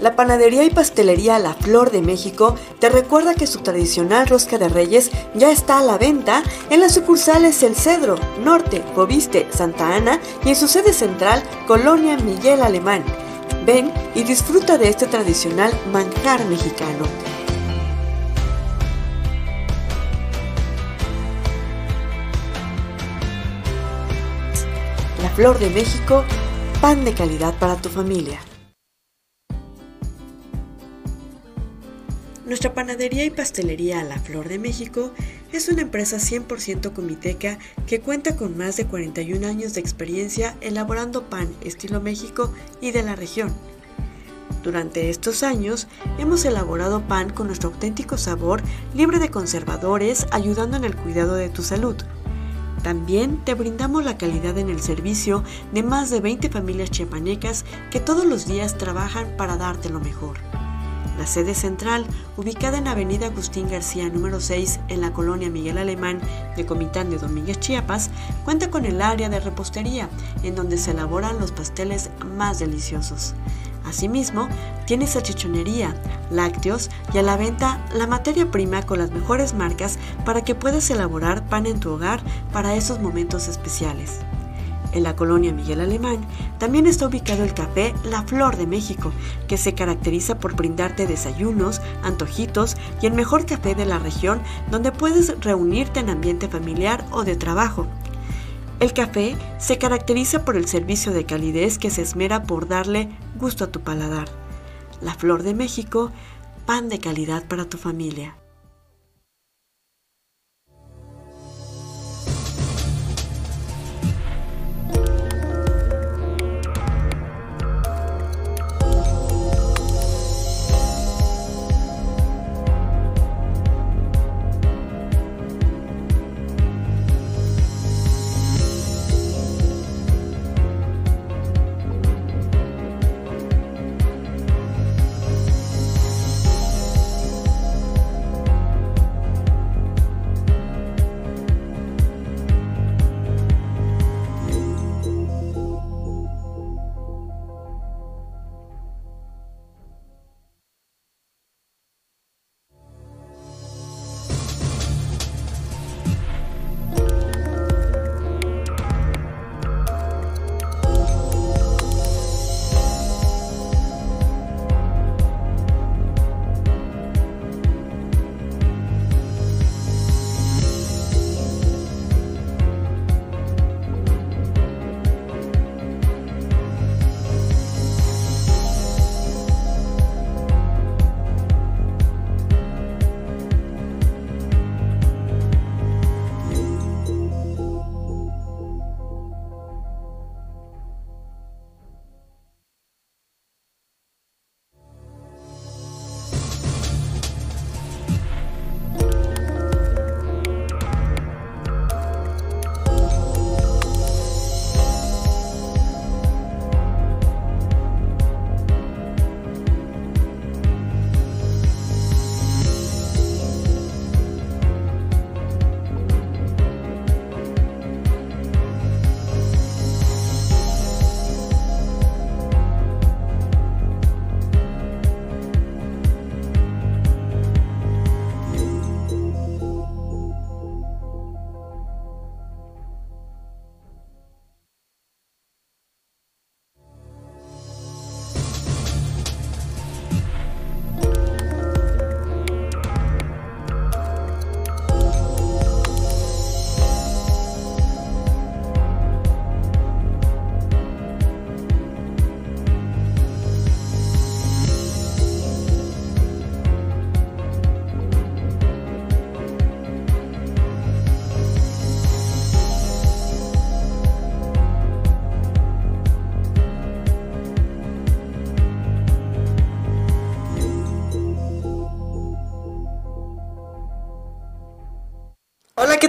La panadería y pastelería La Flor de México te recuerda que su tradicional rosca de reyes ya está a la venta en las sucursales El Cedro, Norte, Boviste, Santa Ana y en su sede central, Colonia Miguel Alemán. Ven y disfruta de este tradicional manjar mexicano. La Flor de México, pan de calidad para tu familia. Nuestra panadería y pastelería La Flor de México es una empresa 100% comiteca que cuenta con más de 41 años de experiencia elaborando pan estilo México y de la región. Durante estos años hemos elaborado pan con nuestro auténtico sabor, libre de conservadores, ayudando en el cuidado de tu salud. También te brindamos la calidad en el servicio de más de 20 familias chiapanecas que todos los días trabajan para darte lo mejor. La sede central, ubicada en Avenida Agustín García número 6 en la colonia Miguel Alemán de Comitán de Domínguez, Chiapas, cuenta con el área de repostería, en donde se elaboran los pasteles más deliciosos. Asimismo, tiene salchichonería, lácteos y a la venta la materia prima con las mejores marcas para que puedas elaborar pan en tu hogar para esos momentos especiales. En la colonia Miguel Alemán también está ubicado el café La Flor de México, que se caracteriza por brindarte desayunos, antojitos y el mejor café de la región donde puedes reunirte en ambiente familiar o de trabajo. El café se caracteriza por el servicio de calidez que se esmera por darle gusto a tu paladar. La Flor de México, pan de calidad para tu familia.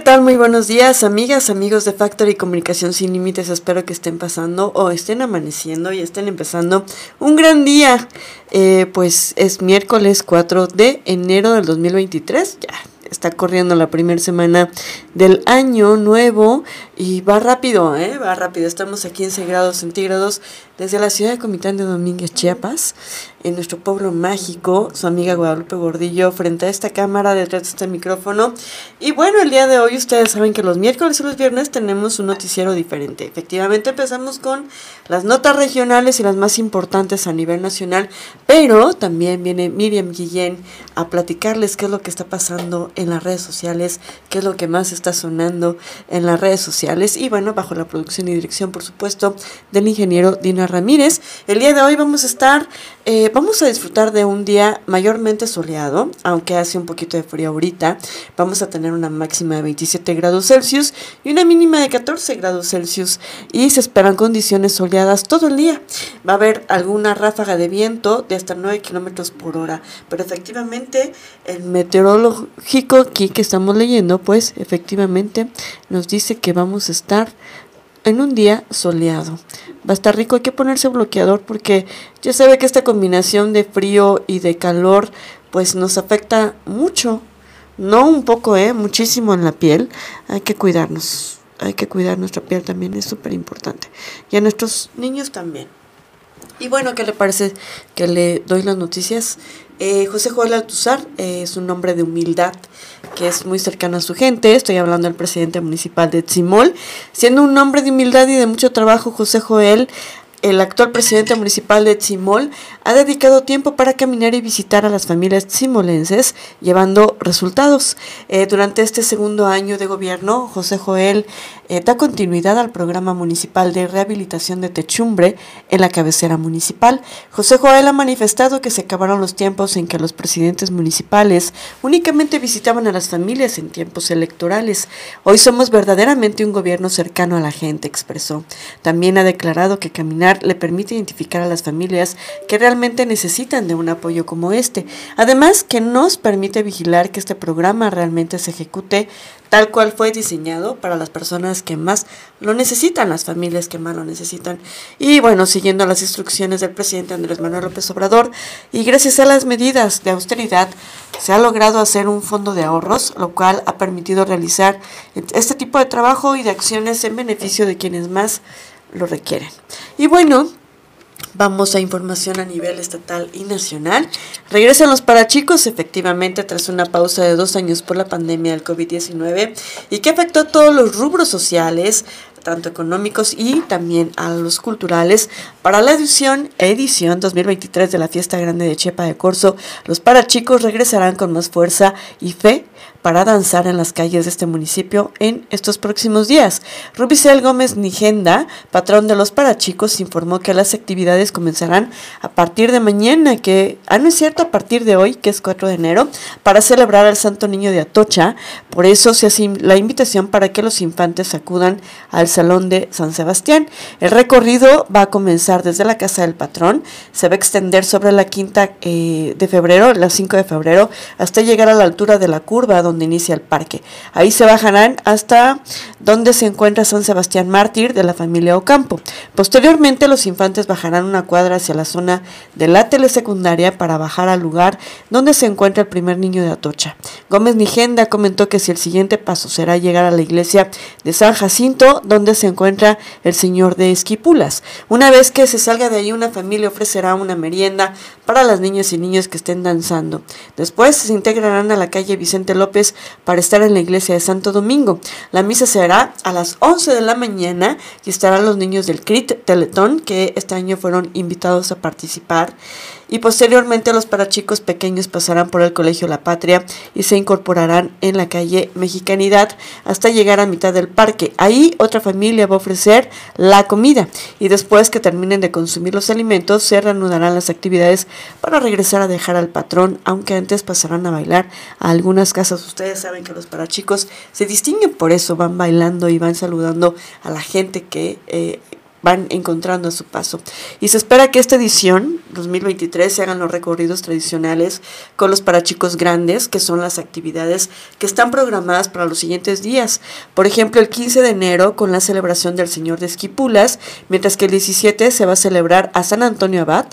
Tal? Muy buenos días, amigas, amigos de Factory Comunicación Sin Límites. Espero que estén pasando o estén amaneciendo y estén empezando un gran día. Eh, pues es miércoles 4 de enero del 2023. Ya, está corriendo la primera semana del año nuevo y va rápido, ¿eh? va rápido. Estamos a 15 grados centígrados desde la ciudad de Comitán de Domínguez, Chiapas, en nuestro pueblo mágico, su amiga Guadalupe Gordillo, frente a esta cámara, detrás de este micrófono. Y bueno, el día de hoy ustedes saben que los miércoles y los viernes tenemos un noticiero diferente. Efectivamente empezamos con las notas regionales y las más importantes a nivel nacional, pero también viene Miriam Guillén a platicarles qué es lo que está pasando en las redes sociales, qué es lo que más está sonando en las redes sociales y bueno, bajo la producción y dirección, por supuesto, del ingeniero Dino Ramírez. El día de hoy vamos a estar, eh, vamos a disfrutar de un día mayormente soleado, aunque hace un poquito de frío ahorita. Vamos a tener una máxima de 27 grados Celsius y una mínima de 14 grados Celsius y se esperan condiciones soleadas todo el día. Va a haber alguna ráfaga de viento de hasta 9 kilómetros por hora, pero efectivamente el meteorológico aquí que estamos leyendo, pues efectivamente nos dice que vamos a estar en un día soleado. Va a estar rico, hay que ponerse bloqueador porque ya sabe que esta combinación de frío y de calor pues nos afecta mucho, no un poco, eh, muchísimo en la piel. Hay que cuidarnos, hay que cuidar nuestra piel también, es súper importante. Y a nuestros niños también. Y bueno, ¿qué le parece que le doy las noticias? Eh, José Joel Altuzar eh, es un hombre de humildad que es muy cercano a su gente. Estoy hablando del presidente municipal de Tzimol. Siendo un hombre de humildad y de mucho trabajo, José Joel el actual presidente municipal de Tzimol ha dedicado tiempo para caminar y visitar a las familias tzimolenses, llevando resultados. Eh, durante este segundo año de gobierno, José Joel eh, da continuidad al programa municipal de rehabilitación de Techumbre en la cabecera municipal. José Joel ha manifestado que se acabaron los tiempos en que los presidentes municipales únicamente visitaban a las familias en tiempos electorales. Hoy somos verdaderamente un gobierno cercano a la gente, expresó. También ha declarado que caminar le permite identificar a las familias que realmente necesitan de un apoyo como este. Además, que nos permite vigilar que este programa realmente se ejecute tal cual fue diseñado para las personas que más lo necesitan, las familias que más lo necesitan. Y bueno, siguiendo las instrucciones del presidente Andrés Manuel López Obrador y gracias a las medidas de austeridad, se ha logrado hacer un fondo de ahorros, lo cual ha permitido realizar este tipo de trabajo y de acciones en beneficio de quienes más lo requieren. Y bueno, Vamos a información a nivel estatal y nacional. Regresan los parachicos, efectivamente, tras una pausa de dos años por la pandemia del COVID-19 y que afectó a todos los rubros sociales, tanto económicos y también a los culturales. Para la edición, edición 2023 de la Fiesta Grande de Chepa de Corso, los parachicos regresarán con más fuerza y fe para danzar en las calles de este municipio en estos próximos días. Rubicel Gómez Nigenda, patrón de los Parachicos, informó que las actividades comenzarán a partir de mañana, que, ah, no es cierto, a partir de hoy, que es 4 de enero, para celebrar al Santo Niño de Atocha. Por eso se hace la invitación para que los infantes acudan al Salón de San Sebastián. El recorrido va a comenzar desde la casa del patrón, se va a extender sobre la quinta eh, de febrero, la 5 de febrero, hasta llegar a la altura de la curva, donde inicia el parque. Ahí se bajarán hasta donde se encuentra San Sebastián Mártir de la familia Ocampo. Posteriormente los infantes bajarán una cuadra hacia la zona de la telesecundaria para bajar al lugar donde se encuentra el primer niño de Atocha. Gómez Nigenda comentó que si el siguiente paso será llegar a la iglesia de San Jacinto, donde se encuentra el señor de Esquipulas. Una vez que se salga de ahí, una familia ofrecerá una merienda para las niñas y niños que estén danzando. Después se integrarán a la calle Vicente López para estar en la iglesia de Santo Domingo. La misa será a las 11 de la mañana y estarán los niños del CRIT Teletón que este año fueron invitados a participar y posteriormente los parachicos pequeños pasarán por el Colegio La Patria y se incorporarán en la calle Mexicanidad hasta llegar a mitad del parque. Ahí otra familia va a ofrecer la comida y después que terminen de consumir los alimentos se reanudarán las actividades para regresar a dejar al patrón, aunque antes pasarán a bailar a algunas casas. Ustedes saben que los parachicos se distinguen por eso, van bailando y van saludando a la gente que... Eh, van encontrando a su paso. Y se espera que esta edición 2023 se hagan los recorridos tradicionales con los parachicos grandes, que son las actividades que están programadas para los siguientes días. Por ejemplo, el 15 de enero con la celebración del Señor de Esquipulas, mientras que el 17 se va a celebrar a San Antonio Abad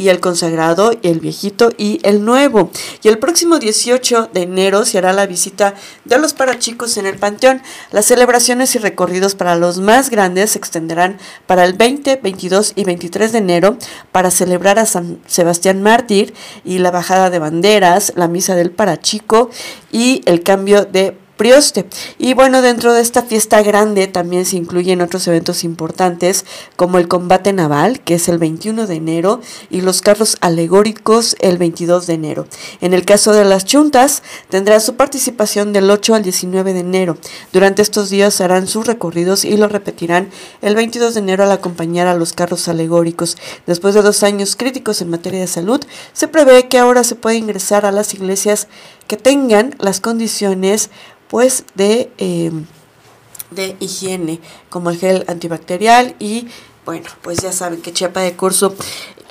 y el consagrado, el viejito y el nuevo. Y el próximo 18 de enero se hará la visita de los parachicos en el Panteón. Las celebraciones y recorridos para los más grandes se extenderán para el 20, 22 y 23 de enero para celebrar a San Sebastián Mártir y la bajada de banderas, la misa del parachico y el cambio de Prioste. Y bueno, dentro de esta fiesta grande también se incluyen otros eventos importantes como el combate naval, que es el 21 de enero, y los carros alegóricos el 22 de enero. En el caso de las chuntas, tendrá su participación del 8 al 19 de enero. Durante estos días harán sus recorridos y lo repetirán el 22 de enero al acompañar a los carros alegóricos. Después de dos años críticos en materia de salud, se prevé que ahora se puede ingresar a las iglesias que tengan las condiciones pues de, em, de higiene, como el gel antibacterial y bueno, pues ya saben que Chiapa de Curso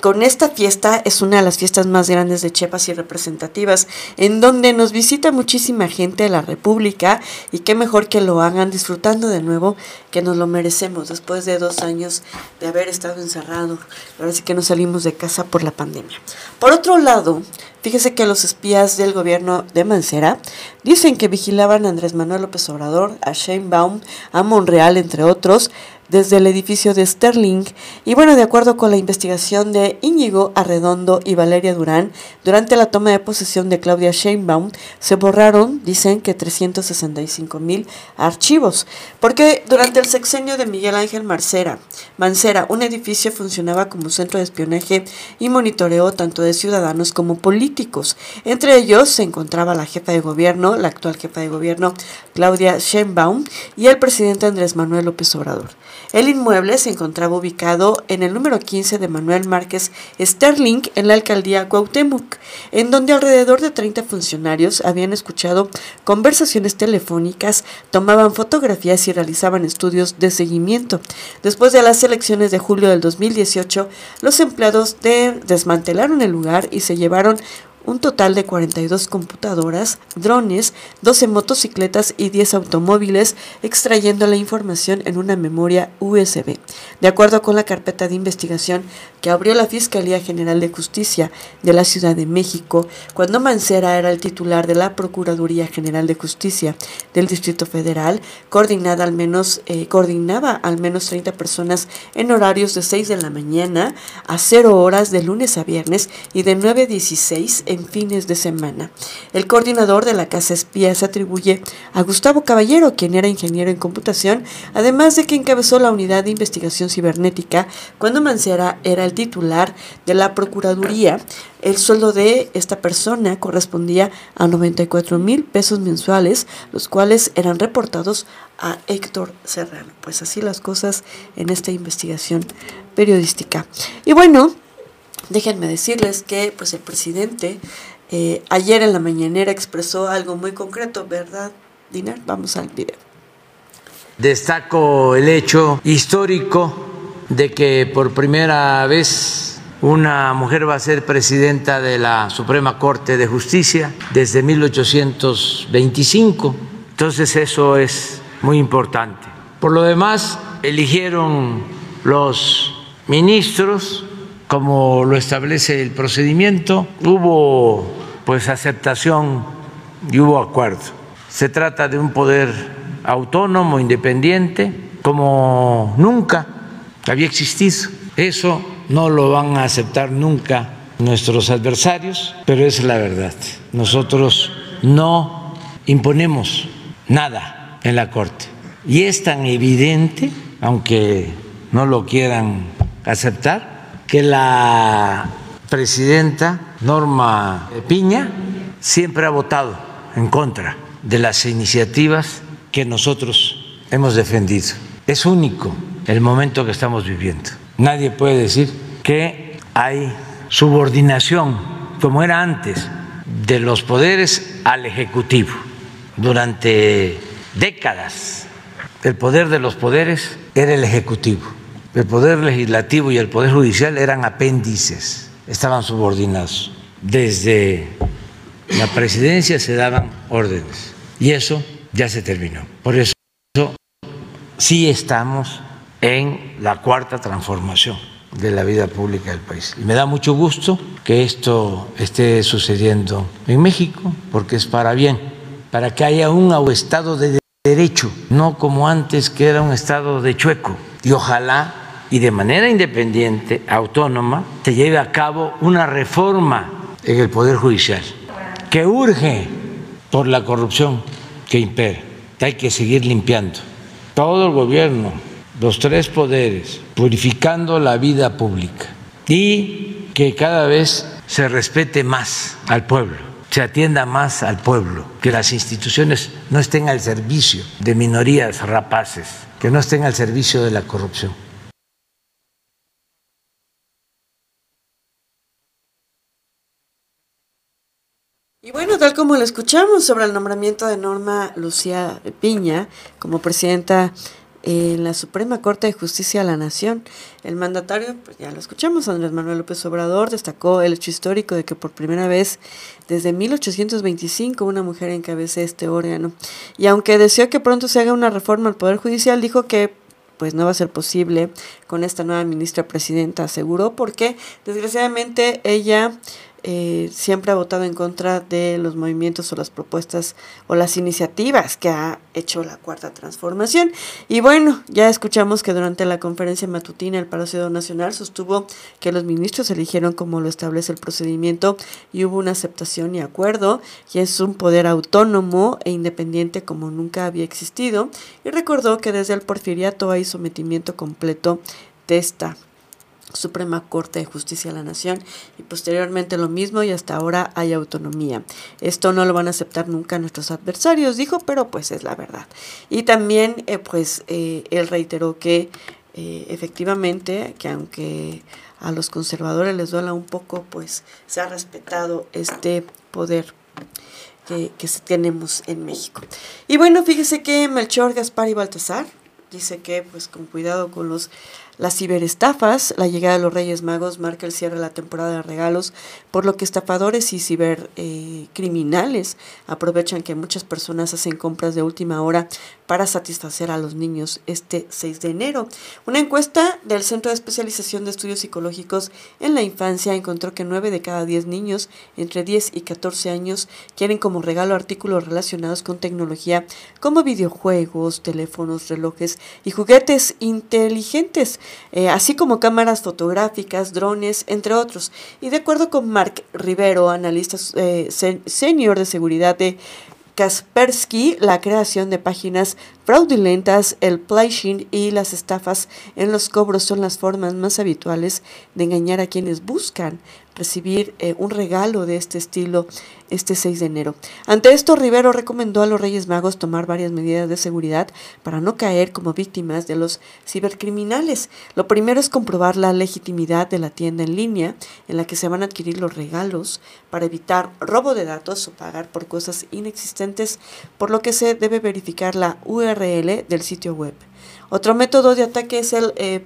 con esta fiesta es una de las fiestas más grandes de Chiapas y representativas, en donde nos visita muchísima gente de la República y qué mejor que lo hagan disfrutando de nuevo, que nos lo merecemos después de dos años de haber estado encerrado. Ahora sí que nos salimos de casa por la pandemia. Por otro lado, fíjese que los espías del gobierno de Mancera dicen que vigilaban a Andrés Manuel López Obrador, a Shane Baum, a Monreal, entre otros, desde el edificio de Sterling. Y bueno, de acuerdo con la investigación de Íñigo Arredondo y Valeria Durán, durante la toma de posesión de Claudia Sheinbaum se borraron, dicen que 365 mil archivos, porque durante el sexenio de Miguel Ángel Mancera, un edificio funcionaba como centro de espionaje y monitoreo tanto de ciudadanos como políticos. Entre ellos se encontraba la jefa de gobierno, la actual jefa de gobierno, Claudia Sheinbaum, y el presidente Andrés Manuel López Obrador. El inmueble se encontraba ubicado en el número 15 de Manuel Márquez Sterling en la alcaldía Cuauhtémoc, en donde alrededor de 30 funcionarios habían escuchado conversaciones telefónicas, tomaban fotografías y realizaban estudios de seguimiento. Después de las elecciones de julio del 2018, los empleados desmantelaron el lugar y se llevaron un total de 42 computadoras, drones, 12 motocicletas y 10 automóviles, extrayendo la información en una memoria USB. De acuerdo con la carpeta de investigación que abrió la Fiscalía General de Justicia de la Ciudad de México, cuando Mancera era el titular de la Procuraduría General de Justicia del Distrito Federal, coordinada al menos, eh, coordinaba al menos 30 personas en horarios de 6 de la mañana a 0 horas de lunes a viernes y de 9 a 16 en fines de semana. El coordinador de la Casa Espía se atribuye a Gustavo Caballero, quien era ingeniero en computación, además de que encabezó la unidad de investigación cibernética cuando Mancera era el titular de la Procuraduría. El sueldo de esta persona correspondía a 94 mil pesos mensuales, los cuales eran reportados a Héctor Serrano. Pues así las cosas en esta investigación periodística. Y bueno, Déjenme decirles que pues el presidente eh, ayer en la mañanera expresó algo muy concreto, ¿verdad, Dinar? Vamos al video. Destaco el hecho histórico de que por primera vez una mujer va a ser presidenta de la Suprema Corte de Justicia desde 1825. Entonces eso es muy importante. Por lo demás, eligieron los ministros como lo establece el procedimiento, hubo pues aceptación y hubo acuerdo. Se trata de un poder autónomo, independiente, como nunca había existido. Eso no lo van a aceptar nunca nuestros adversarios, pero es la verdad. Nosotros no imponemos nada en la Corte. Y es tan evidente, aunque no lo quieran aceptar, que la presidenta Norma Piña siempre ha votado en contra de las iniciativas que nosotros hemos defendido. Es único el momento que estamos viviendo. Nadie puede decir que hay subordinación, como era antes, de los poderes al Ejecutivo. Durante décadas el poder de los poderes era el Ejecutivo el Poder Legislativo y el Poder Judicial eran apéndices, estaban subordinados. Desde la presidencia se daban órdenes y eso ya se terminó. Por eso sí estamos en la cuarta transformación de la vida pública del país. Y me da mucho gusto que esto esté sucediendo en México, porque es para bien, para que haya un Estado de derecho, no como antes que era un Estado de chueco. Y ojalá y de manera independiente, autónoma, se lleve a cabo una reforma en el Poder Judicial que urge por la corrupción que impera. Hay que seguir limpiando todo el gobierno, los tres poderes, purificando la vida pública y que cada vez se respete más al pueblo, se atienda más al pueblo, que las instituciones no estén al servicio de minorías rapaces, que no estén al servicio de la corrupción. Y bueno, tal como lo escuchamos sobre el nombramiento de Norma Lucía Piña como presidenta en la Suprema Corte de Justicia de la Nación, el mandatario, pues ya lo escuchamos, Andrés Manuel López Obrador destacó el hecho histórico de que por primera vez desde 1825 una mujer encabece este órgano. Y aunque deseó que pronto se haga una reforma al Poder Judicial, dijo que pues no va a ser posible con esta nueva ministra presidenta, aseguró, porque desgraciadamente ella eh, siempre ha votado en contra de los movimientos o las propuestas o las iniciativas que ha hecho la Cuarta Transformación. Y bueno, ya escuchamos que durante la conferencia matutina el Palacio Nacional sostuvo que los ministros eligieron como lo establece el procedimiento y hubo una aceptación y acuerdo y es un poder autónomo e independiente como nunca había existido y recordó que desde el porfiriato hay sometimiento completo de esta Suprema Corte de Justicia de la Nación y posteriormente lo mismo y hasta ahora hay autonomía. Esto no lo van a aceptar nunca nuestros adversarios, dijo, pero pues es la verdad. Y también eh, pues eh, él reiteró que eh, efectivamente, que aunque a los conservadores les duela un poco, pues se ha respetado este poder que, que tenemos en México. Y bueno, fíjese que Melchor, Gaspar y Baltasar dice que pues con cuidado con los las ciberestafas, la llegada de los Reyes Magos marca el cierre de la temporada de regalos, por lo que estafadores y cibercriminales aprovechan que muchas personas hacen compras de última hora para satisfacer a los niños este 6 de enero. Una encuesta del Centro de Especialización de Estudios Psicológicos en la Infancia encontró que 9 de cada 10 niños entre 10 y 14 años quieren como regalo artículos relacionados con tecnología como videojuegos, teléfonos, relojes y juguetes inteligentes. Eh, así como cámaras fotográficas, drones, entre otros. Y de acuerdo con Mark Rivero, analista eh, senior de seguridad de Kaspersky, la creación de páginas fraudulentas, el phishing y las estafas en los cobros son las formas más habituales de engañar a quienes buscan recibir eh, un regalo de este estilo este 6 de enero. Ante esto, Rivero recomendó a los Reyes Magos tomar varias medidas de seguridad para no caer como víctimas de los cibercriminales. Lo primero es comprobar la legitimidad de la tienda en línea en la que se van a adquirir los regalos para evitar robo de datos o pagar por cosas inexistentes, por lo que se debe verificar la URL del sitio web. Otro método de ataque es el eh,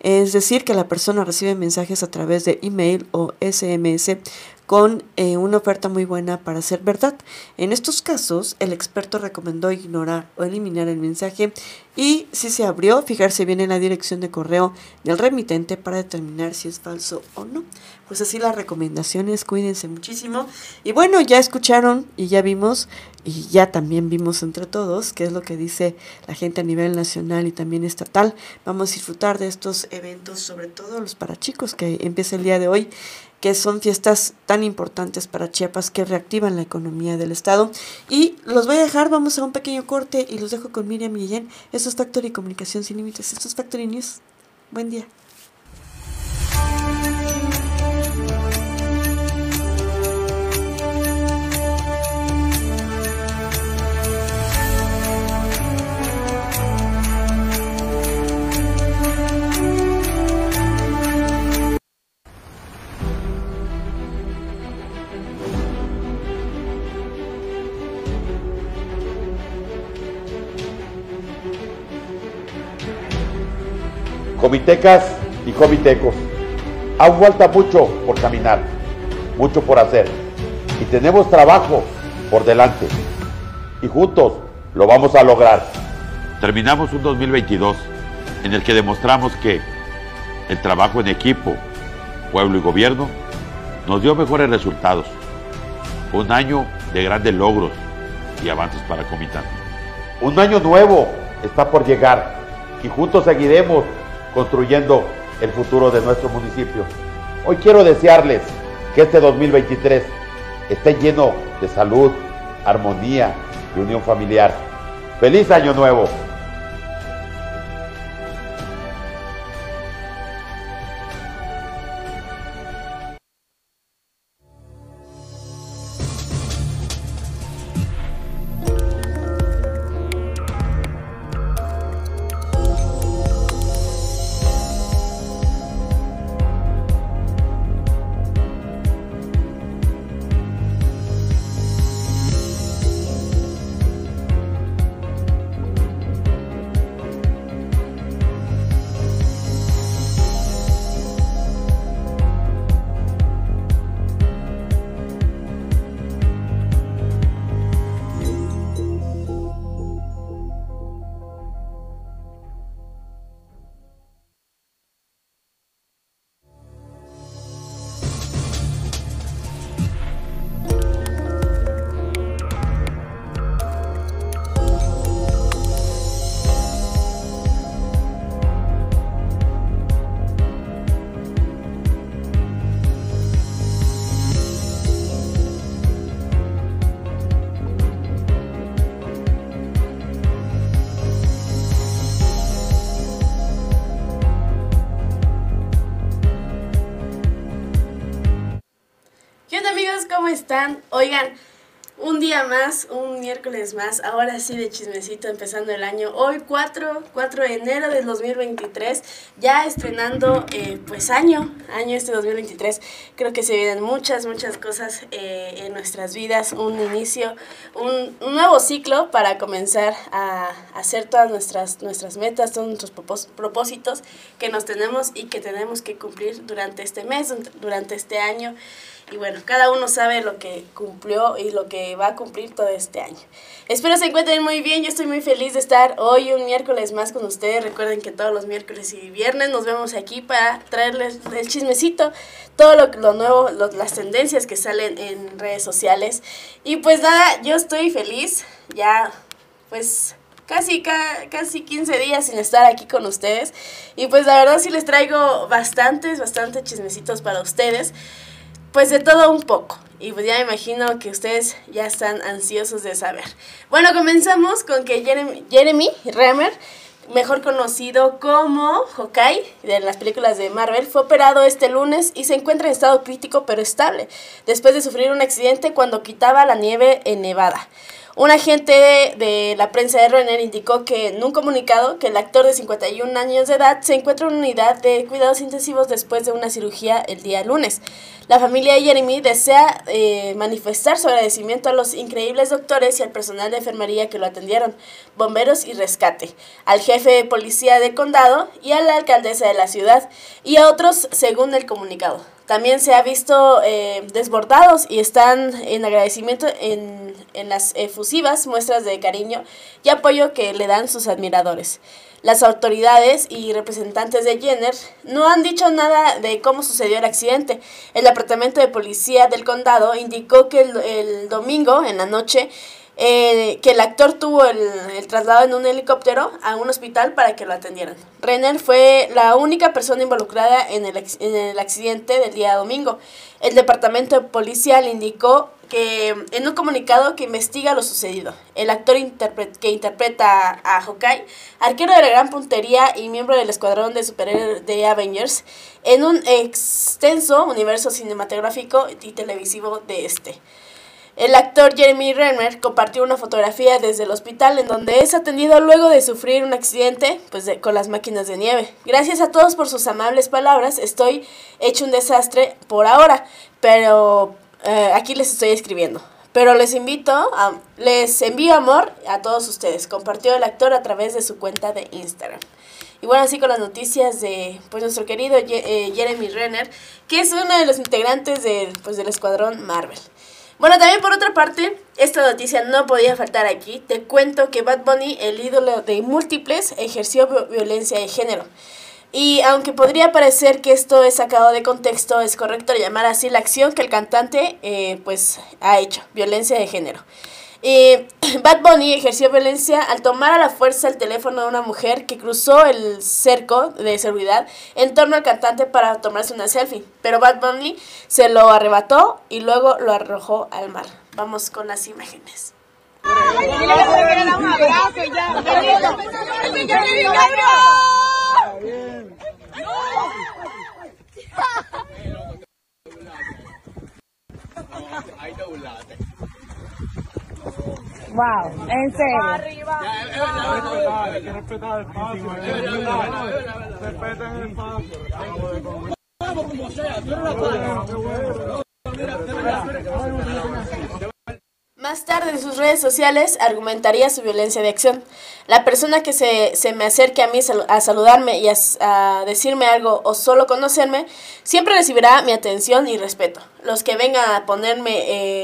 es decir, que la persona recibe mensajes a través de email o SMS con eh, una oferta muy buena para ser verdad. En estos casos, el experto recomendó ignorar o eliminar el mensaje y si se abrió, fijarse bien en la dirección de correo del remitente para determinar si es falso o no. Pues así las recomendaciones, cuídense muchísimo. Y bueno, ya escucharon y ya vimos y ya también vimos entre todos qué es lo que dice la gente a nivel nacional y también estatal. Vamos a disfrutar de estos eventos, sobre todo los para chicos que empieza el día de hoy que son fiestas tan importantes para Chiapas que reactivan la economía del estado. Y los voy a dejar, vamos a un pequeño corte y los dejo con Miriam Guillén. Esto es Factory Comunicación Sin Límites, esto es Factory News. Buen día. Comitecas y comitecos. Aún falta mucho por caminar, mucho por hacer y tenemos trabajo por delante y juntos lo vamos a lograr. Terminamos un 2022 en el que demostramos que el trabajo en equipo, pueblo y gobierno, nos dio mejores resultados. Un año de grandes logros y avances para Comitán. Un año nuevo está por llegar y juntos seguiremos construyendo el futuro de nuestro municipio. Hoy quiero desearles que este 2023 esté lleno de salud, armonía y unión familiar. ¡Feliz Año Nuevo! Están? Oigan, un día más, un miércoles más, ahora sí de chismecito empezando el año. Hoy 4, 4 de enero del 2023, ya estrenando eh, pues año, año este 2023. Creo que se vienen muchas, muchas cosas eh, en nuestras vidas, un inicio, un, un, nuevo ciclo para comenzar a hacer todas nuestras, nuestras metas, todos nuestros propósitos que nos tenemos y que tenemos que cumplir durante este mes, durante este año. Y bueno, cada uno sabe lo que cumplió y lo que va a cumplir todo este año. Espero se encuentren muy bien. Yo estoy muy feliz de estar hoy un miércoles más con ustedes. Recuerden que todos los miércoles y viernes nos vemos aquí para traerles el chismecito, todo lo, lo nuevo, las tendencias que salen en redes sociales. Y pues nada, yo estoy feliz. Ya, pues casi, casi 15 días sin estar aquí con ustedes. Y pues la verdad sí les traigo bastantes, bastantes chismecitos para ustedes pues de todo un poco. Y pues ya me imagino que ustedes ya están ansiosos de saber. Bueno, comenzamos con que Jeremy, Jeremy mejor conocido como Hawkeye de las películas de Marvel, fue operado este lunes y se encuentra en estado crítico pero estable, después de sufrir un accidente cuando quitaba la nieve en Nevada. Un agente de la prensa de Renner indicó que en un comunicado que el actor de 51 años de edad se encuentra en una unidad de cuidados intensivos después de una cirugía el día lunes. La familia de Jeremy desea eh, manifestar su agradecimiento a los increíbles doctores y al personal de enfermería que lo atendieron, bomberos y rescate, al jefe de policía del condado y a la alcaldesa de la ciudad y a otros según el comunicado. También se ha visto eh, desbordados y están en agradecimiento en, en las efusivas muestras de cariño y apoyo que le dan sus admiradores. Las autoridades y representantes de Jenner no han dicho nada de cómo sucedió el accidente. El Departamento de Policía del Condado indicó que el, el domingo en la noche eh, que el actor tuvo el, traslado en un helicóptero a un hospital para que lo atendieran. Renner fue la única persona involucrada en el, en el accidente del día domingo. El departamento policial indicó que en un comunicado que investiga lo sucedido. El actor que interpreta a Hawkeye, arquero de la gran puntería y miembro del escuadrón de superhéroes de Avengers, en un extenso universo cinematográfico y televisivo de este. El actor Jeremy Renner compartió una fotografía desde el hospital en donde es atendido luego de sufrir un accidente pues con las máquinas de nieve. Gracias a todos por sus amables palabras. Estoy hecho un desastre por ahora, pero eh, aquí les estoy escribiendo. Pero les invito, a, les envío amor a todos ustedes. Compartió el actor a través de su cuenta de Instagram. Y bueno, así con las noticias de pues nuestro querido eh, Jeremy Renner, que es uno de los integrantes de, pues, del escuadrón Marvel. Bueno, también por otra parte, esta noticia no podía faltar aquí. Te cuento que Bad Bunny, el ídolo de múltiples, ejerció violencia de género. Y aunque podría parecer que esto es sacado de contexto, es correcto llamar así la acción que el cantante eh, pues ha hecho, violencia de género. Eh, Bad Bunny ejerció violencia al tomar a la fuerza el teléfono de una mujer que cruzó el cerco de seguridad en torno al cantante para tomarse una selfie. Pero Bad Bunny se lo arrebató y luego lo arrojó al mar. Vamos con las imágenes. Wow, en serio. Arriba. Hay que respetar el espacio. Respeten el espacio. como sea, Más tarde en sus redes sociales argumentaría su violencia de acción. La persona que se, se me acerque a mí a saludarme y a, a, decirme algo o solo conocerme, siempre recibirá mi atención y respeto. Los que vengan a ponerme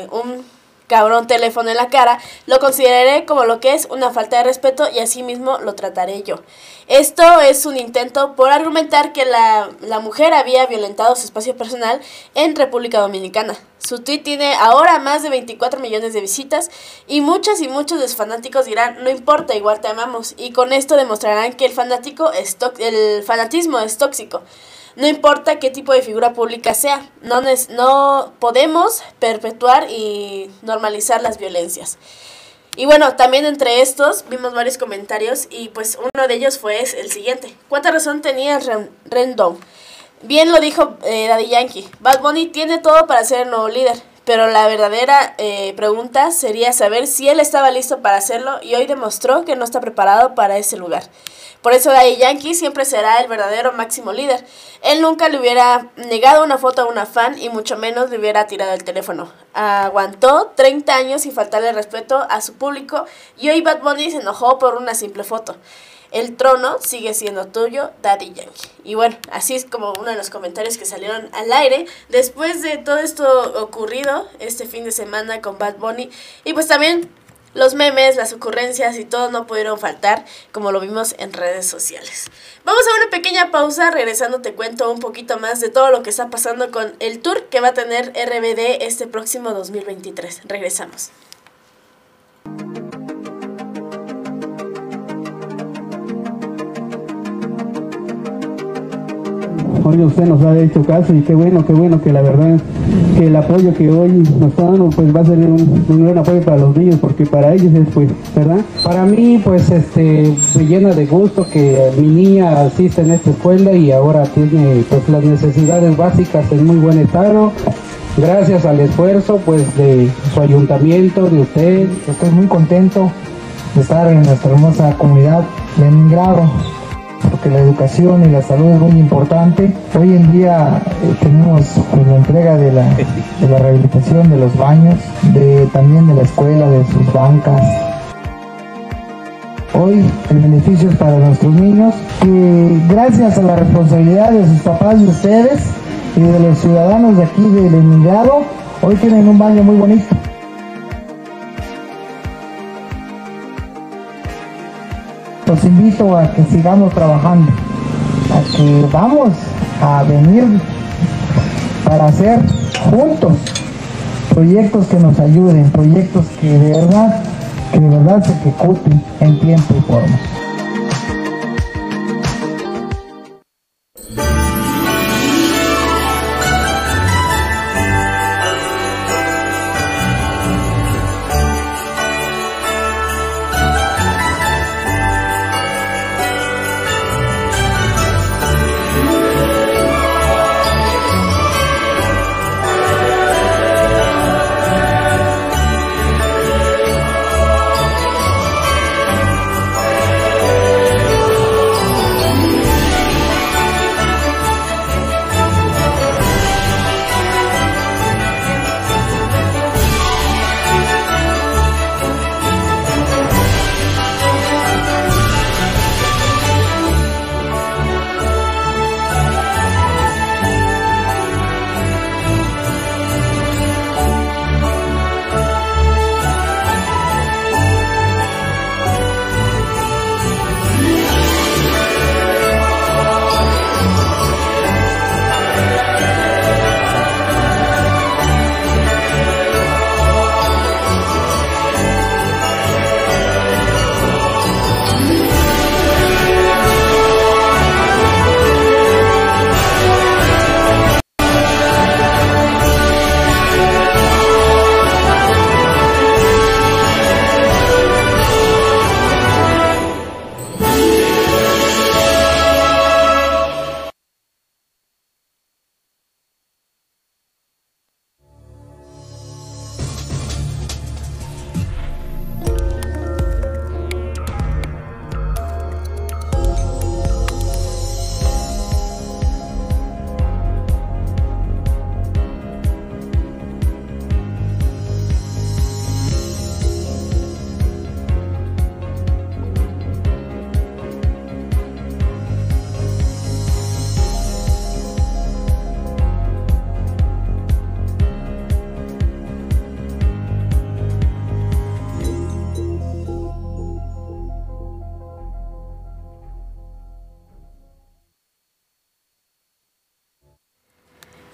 eh, un cabrón teléfono en la cara, lo consideraré como lo que es una falta de respeto y así mismo lo trataré yo. Esto es un intento por argumentar que la, la mujer había violentado su espacio personal en República Dominicana. Su tweet tiene ahora más de 24 millones de visitas y muchas y muchos de sus fanáticos dirán, no importa, igual te amamos. Y con esto demostrarán que el, fanático es el fanatismo es tóxico. No importa qué tipo de figura pública sea, no, no podemos perpetuar y normalizar las violencias. Y bueno, también entre estos vimos varios comentarios y pues uno de ellos fue el siguiente. ¿Cuánta razón tenía Rendon? Bien lo dijo eh, Daddy Yankee. Bad Bunny tiene todo para ser el nuevo líder, pero la verdadera eh, pregunta sería saber si él estaba listo para hacerlo y hoy demostró que no está preparado para ese lugar. Por eso Daddy Yankee siempre será el verdadero máximo líder. Él nunca le hubiera negado una foto a una fan y mucho menos le hubiera tirado el teléfono. Aguantó 30 años sin faltarle respeto a su público y hoy Bad Bunny se enojó por una simple foto. El trono sigue siendo tuyo, Daddy Yankee. Y bueno, así es como uno de los comentarios que salieron al aire después de todo esto ocurrido este fin de semana con Bad Bunny. Y pues también los memes, las ocurrencias y todo no pudieron faltar, como lo vimos en redes sociales. Vamos a una pequeña pausa, regresando te cuento un poquito más de todo lo que está pasando con el tour que va a tener RBD este próximo 2023. Regresamos. Hoy usted nos ha hecho caso y qué bueno, qué bueno que la verdad que el apoyo que hoy nos está dando pues va a ser un, gran apoyo para los niños porque para ellos es pues, ¿verdad? Para mí pues este me llena de gusto que mi niña asiste en esta escuela y ahora tiene pues las necesidades básicas en muy buen estado gracias al esfuerzo pues de su ayuntamiento, de usted. Estoy muy contento de estar en nuestra hermosa comunidad de Leningrado porque la educación y la salud es muy importante. Hoy en día eh, tenemos pues, la entrega de la, de la rehabilitación de los baños, de, también de la escuela, de sus bancas. Hoy el beneficio es para nuestros niños que gracias a la responsabilidad de sus papás y ustedes y de los ciudadanos de aquí del emigrado, hoy tienen un baño muy bonito. Los invito a que sigamos trabajando, a que vamos a venir para hacer juntos proyectos que nos ayuden, proyectos que de verdad, que de verdad se ejecuten en tiempo y forma.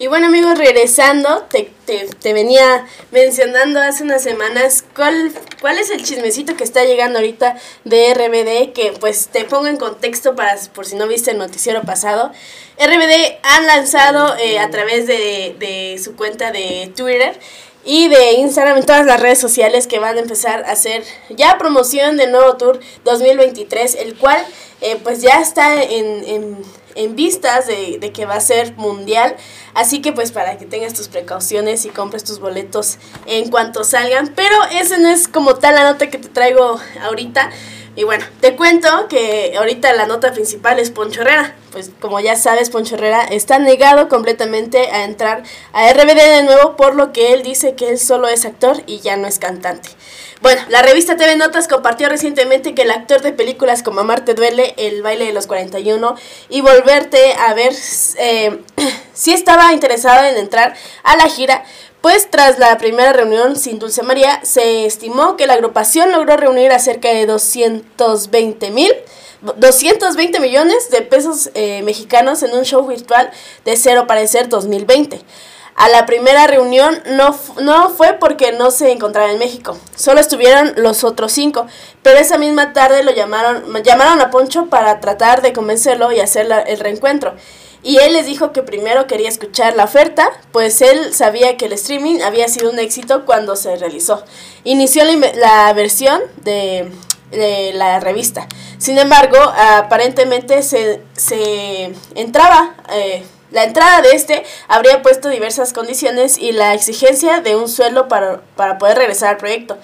Y bueno amigos, regresando, te, te, venía mencionando hace unas semanas cuál, cuál es el chismecito que está llegando ahorita de RBD, que pues te pongo en contexto para por si no viste el noticiero pasado. RBD han lanzado eh, a través de, de su cuenta de Twitter y de Instagram en todas las redes sociales que van a empezar a hacer ya promoción del nuevo tour 2023, el cual eh, pues ya está en, en, en vistas de, de, que va a ser mundial. Así que pues para que tengas tus precauciones y compres tus boletos en cuanto salgan. Pero ese no es como tal la nota que te traigo ahorita. Y bueno, te cuento que ahorita la nota principal es Poncho Herrera. Pues como ya sabes, Poncho Herrera está negado completamente a entrar a RBD de nuevo, por lo que él dice que él solo es actor y ya no es cantante. Bueno, la revista TV Notas compartió recientemente que el actor de películas como Amarte Duele, El baile de los 41 y Volverte a ver eh, si estaba interesado en entrar a la gira, pues tras la primera reunión sin Dulce María, se estimó que la agrupación logró reunir a cerca de 220 mil 220 millones de pesos eh, mexicanos en un show virtual de Cero Parecer 2020. A la primera reunión no, no fue porque no se encontraba en México, solo estuvieron los otros cinco, pero esa misma tarde lo llamaron, llamaron a Poncho para tratar de convencerlo y hacer el reencuentro. Y él les dijo que primero quería escuchar la oferta, pues él sabía que el streaming había sido un éxito cuando se realizó. Inició la, la versión de, de, la revista. Sin embargo, aparentemente se, se entraba... Eh, la entrada de este habría puesto diversas condiciones y la exigencia de un sueldo para, para poder regresar al proyecto.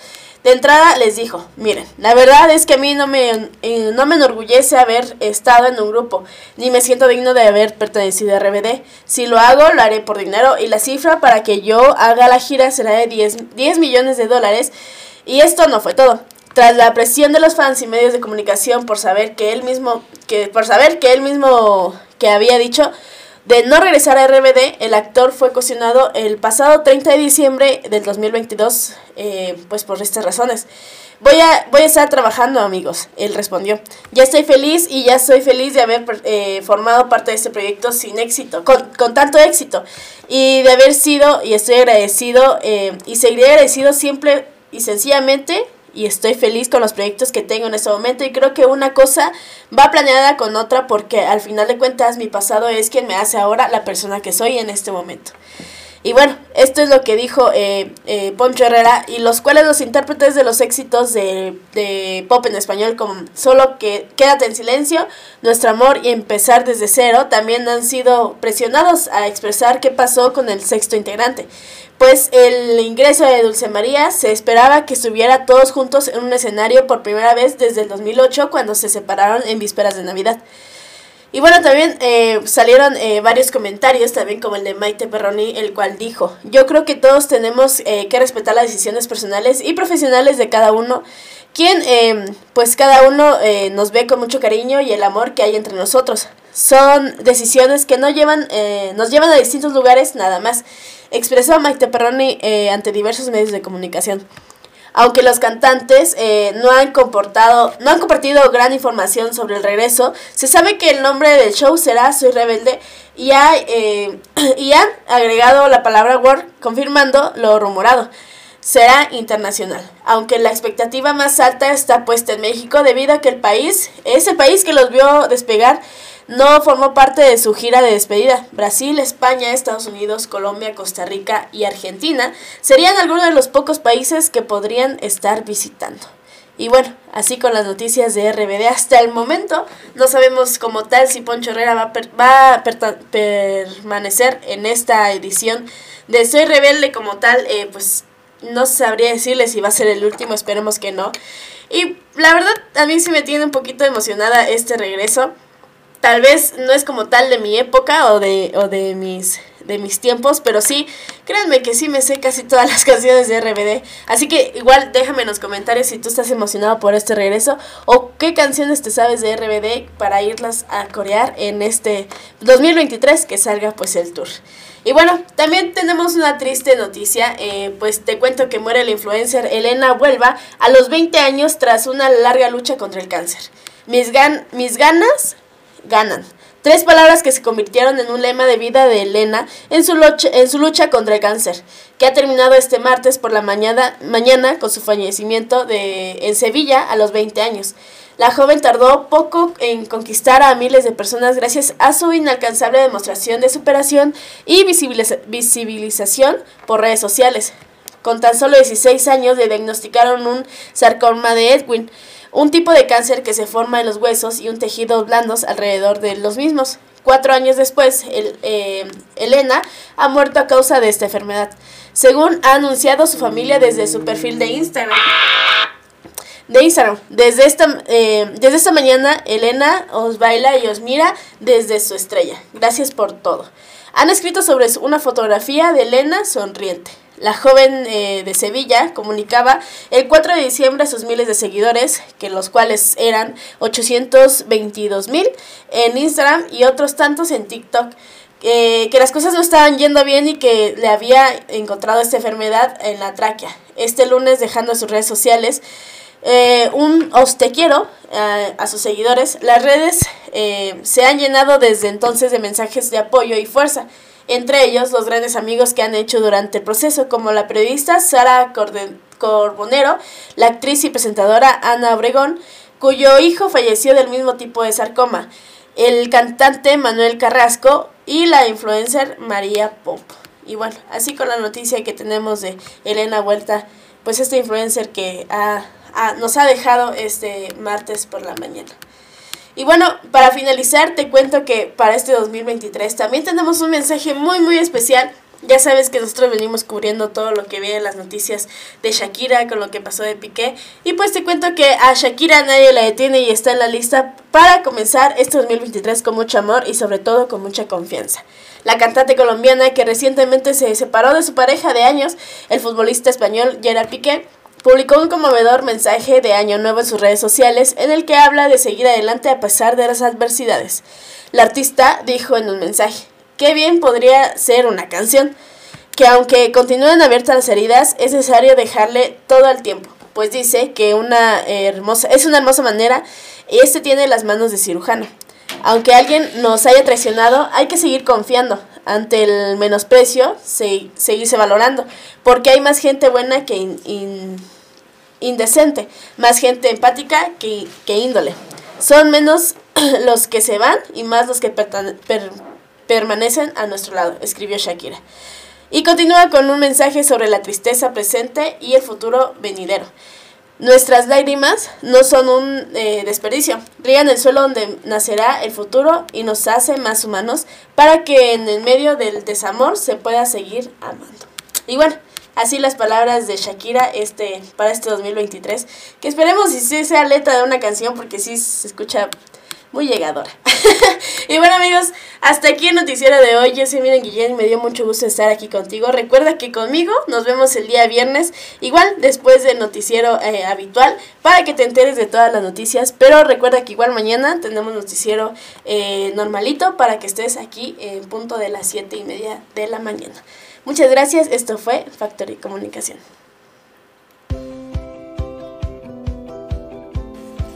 De entrada les dijo, miren, la verdad es que a mí no me, eh, no me enorgullece haber estado en un grupo, ni me siento digno de haber pertenecido a RBD. Si lo hago, lo haré por dinero y la cifra para que yo haga la gira será de 10, 10 millones de dólares. Y esto no fue todo. Tras la presión de los fans y medios de comunicación por saber que él mismo, que, por saber que él mismo que había dicho, de no regresar a RBD, el actor fue cuestionado el pasado 30 de diciembre del 2022, eh, pues por estas razones. Voy a, voy a estar trabajando, amigos, él respondió. Ya estoy feliz y ya estoy feliz de haber eh, formado parte de este proyecto sin éxito, con, con, tanto éxito, y de haber sido, y estoy agradecido, eh, y seguiré agradecido siempre y sencillamente y estoy feliz con los proyectos que tengo en este momento y creo que una cosa va planeada con otra porque al final de cuentas mi pasado es quien me hace ahora la persona que soy en este momento. Y bueno, esto es lo que dijo eh, eh, Poncho Herrera y los cuales los intérpretes de los éxitos de, de, pop en español como Solo que Quédate en silencio, Nuestro amor y Empezar desde cero también han sido presionados a expresar qué pasó con el sexto integrante pues el ingreso de Dulce María se esperaba que estuviera todos juntos en un escenario por primera vez desde el 2008 cuando se separaron en vísperas de Navidad. Y bueno, también eh, salieron eh, varios comentarios, también como el de Maite Perroni, el cual dijo, yo creo que todos tenemos eh, que respetar las decisiones personales y profesionales de cada uno, quien em, pues cada uno eh, nos ve con mucho cariño y el amor que hay entre nosotros. Son decisiones que no llevan, eh, nos llevan a distintos lugares nada más expresó Maite Perroni eh, ante diversos medios de comunicación. Aunque los cantantes eh, no, han comportado, no han compartido gran información sobre el regreso, se sabe que el nombre del show será Soy Rebelde y, ha, eh, y han agregado la palabra Word confirmando lo rumorado. Será internacional, aunque la expectativa más alta está puesta en México debido a que el país, ese país que los vio despegar, no formó parte de su gira de despedida. Brasil, España, Estados Unidos, Colombia, Costa Rica y Argentina serían algunos de los pocos países que podrían estar visitando. Y bueno, así con las noticias de RBD hasta el momento, no sabemos como tal si Poncho Herrera va a, per va a permanecer en esta edición de Soy Rebelde como tal, eh, pues no sabría decirle si va a ser el último, esperemos que no. Y la verdad, a mí sí me tiene un poquito emocionada este regreso tal vez no es como tal de mi época o de, o de mis de mis tiempos, pero sí, créanme que sí me sé casi todas las canciones de RBD. Así que igual déjame en los comentarios si tú estás emocionado por este regreso o qué canciones te sabes de RBD para irlas a corear en este 2023 que salga pues el tour. Y bueno, también tenemos una triste noticia, eh, pues te cuento que muere la influencer Elena Huelva a los 20 años tras una larga lucha contra el cáncer. Mis, gan mis ganas ganan. Tres palabras que se convirtieron en un lema de vida de Elena en su, lucha, en su lucha contra el cáncer, que ha terminado este martes por la mañana, mañana con su fallecimiento de, en Sevilla a los 20 años. La joven tardó poco en conquistar a miles de personas gracias a su inalcanzable demostración de superación y visibilización por redes sociales. Con tan solo 16 años le diagnosticaron un sarcoma de Edwin, un tipo de cáncer que se forma en los huesos y un tejido blandos alrededor de los mismos. Cuatro años después, eh, Elena ha muerto a causa de esta enfermedad, según ha anunciado su familia desde su perfil de Instagram. De Instagram. Desde esta, eh, desde esta mañana, Elena os baila y os mira desde su estrella. Gracias por todo. Han escrito sobre una fotografía de Elena sonriente. La joven eh, de Sevilla comunicaba el 4 de diciembre a sus miles de seguidores, que los cuales eran 822 mil en Instagram y otros tantos en TikTok, eh, que las cosas no estaban yendo bien y que le había encontrado esta enfermedad en la tráquea. Este lunes, dejando sus redes sociales, eh, un os quiero a sus seguidores, las redes se han llenado desde entonces de mensajes de apoyo y fuerza entre ellos los grandes amigos que han hecho durante el proceso, como la periodista Sara Corbonero, la actriz y presentadora Ana Obregón, cuyo hijo falleció del mismo tipo de sarcoma, el cantante Manuel Carrasco y la influencer María Pop. Y bueno, así con la noticia que tenemos de Elena Vuelta, pues este influencer que nos ha dejado este martes por la mañana. Y bueno, para finalizar te cuento que para este 2023 también tenemos un mensaje muy muy especial. Ya sabes que nosotros venimos cubriendo todo lo que viene en las noticias de Shakira con lo que pasó de Piqué. Y pues te cuento que a Shakira nadie la detiene y está en la lista para comenzar este 2023 con mucho amor y sobre todo con mucha confianza. La cantante colombiana que recientemente se separó de su pareja de años, el futbolista español Gerard Piqué, publicó un conmovedor mensaje de Año Nuevo en sus redes sociales en el que habla de seguir adelante a pesar de las adversidades. La artista dijo en un mensaje, qué bien podría ser una canción, que aunque continúen abiertas las heridas, es necesario dejarle todo el tiempo, pues dice que una hermosa, es una hermosa manera y este tiene las manos de cirujano. Aunque alguien nos haya traicionado, hay que seguir confiando. Ante el menosprecio, seguirse valorando. Porque hay más gente buena que indecente, más gente empática que, índole. Son menos los que se van y más los que permanecen a nuestro lado, escribió Shakira. Y continúa con un mensaje sobre la tristeza presente y el futuro venidero. Nuestras lágrimas no son un eh, desperdicio. Rían el suelo donde nacerá el futuro y nos hace más humanos para que en el medio del desamor se pueda seguir amando. Y bueno, así las palabras de Shakira este, para este 2023. Que esperemos si sea letra de una canción porque sí se escucha muy llegadora. y bueno amigos, hasta aquí el noticiero de hoy. Yo soy Miren Guillén, me dio mucho gusto estar aquí contigo. Recuerda que conmigo nos vemos el día viernes, igual después del noticiero eh, habitual, para que te enteres de todas las noticias. Pero recuerda que igual mañana tenemos noticiero eh, normalito para que estés aquí en punto de las 7 y media de la mañana. Muchas gracias, esto fue Factory Comunicación.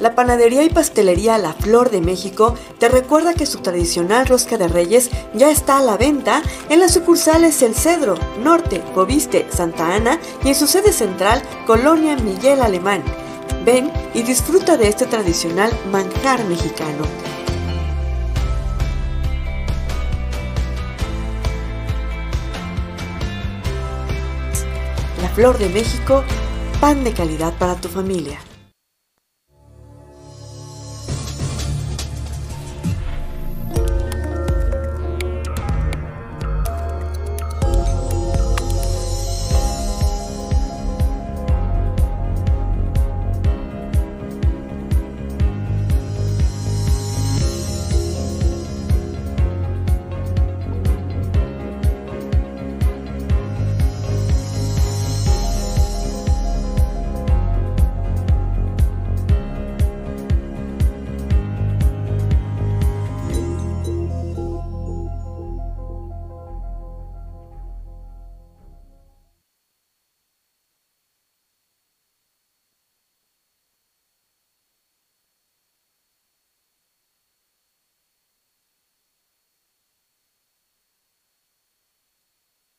La panadería y pastelería La Flor de México te recuerda que su tradicional rosca de reyes ya está a la venta en las sucursales El Cedro, Norte, Coviste, Santa Ana y en su sede central, Colonia Miguel Alemán. Ven y disfruta de este tradicional manjar mexicano. Flor de México, pan de calidad para tu familia.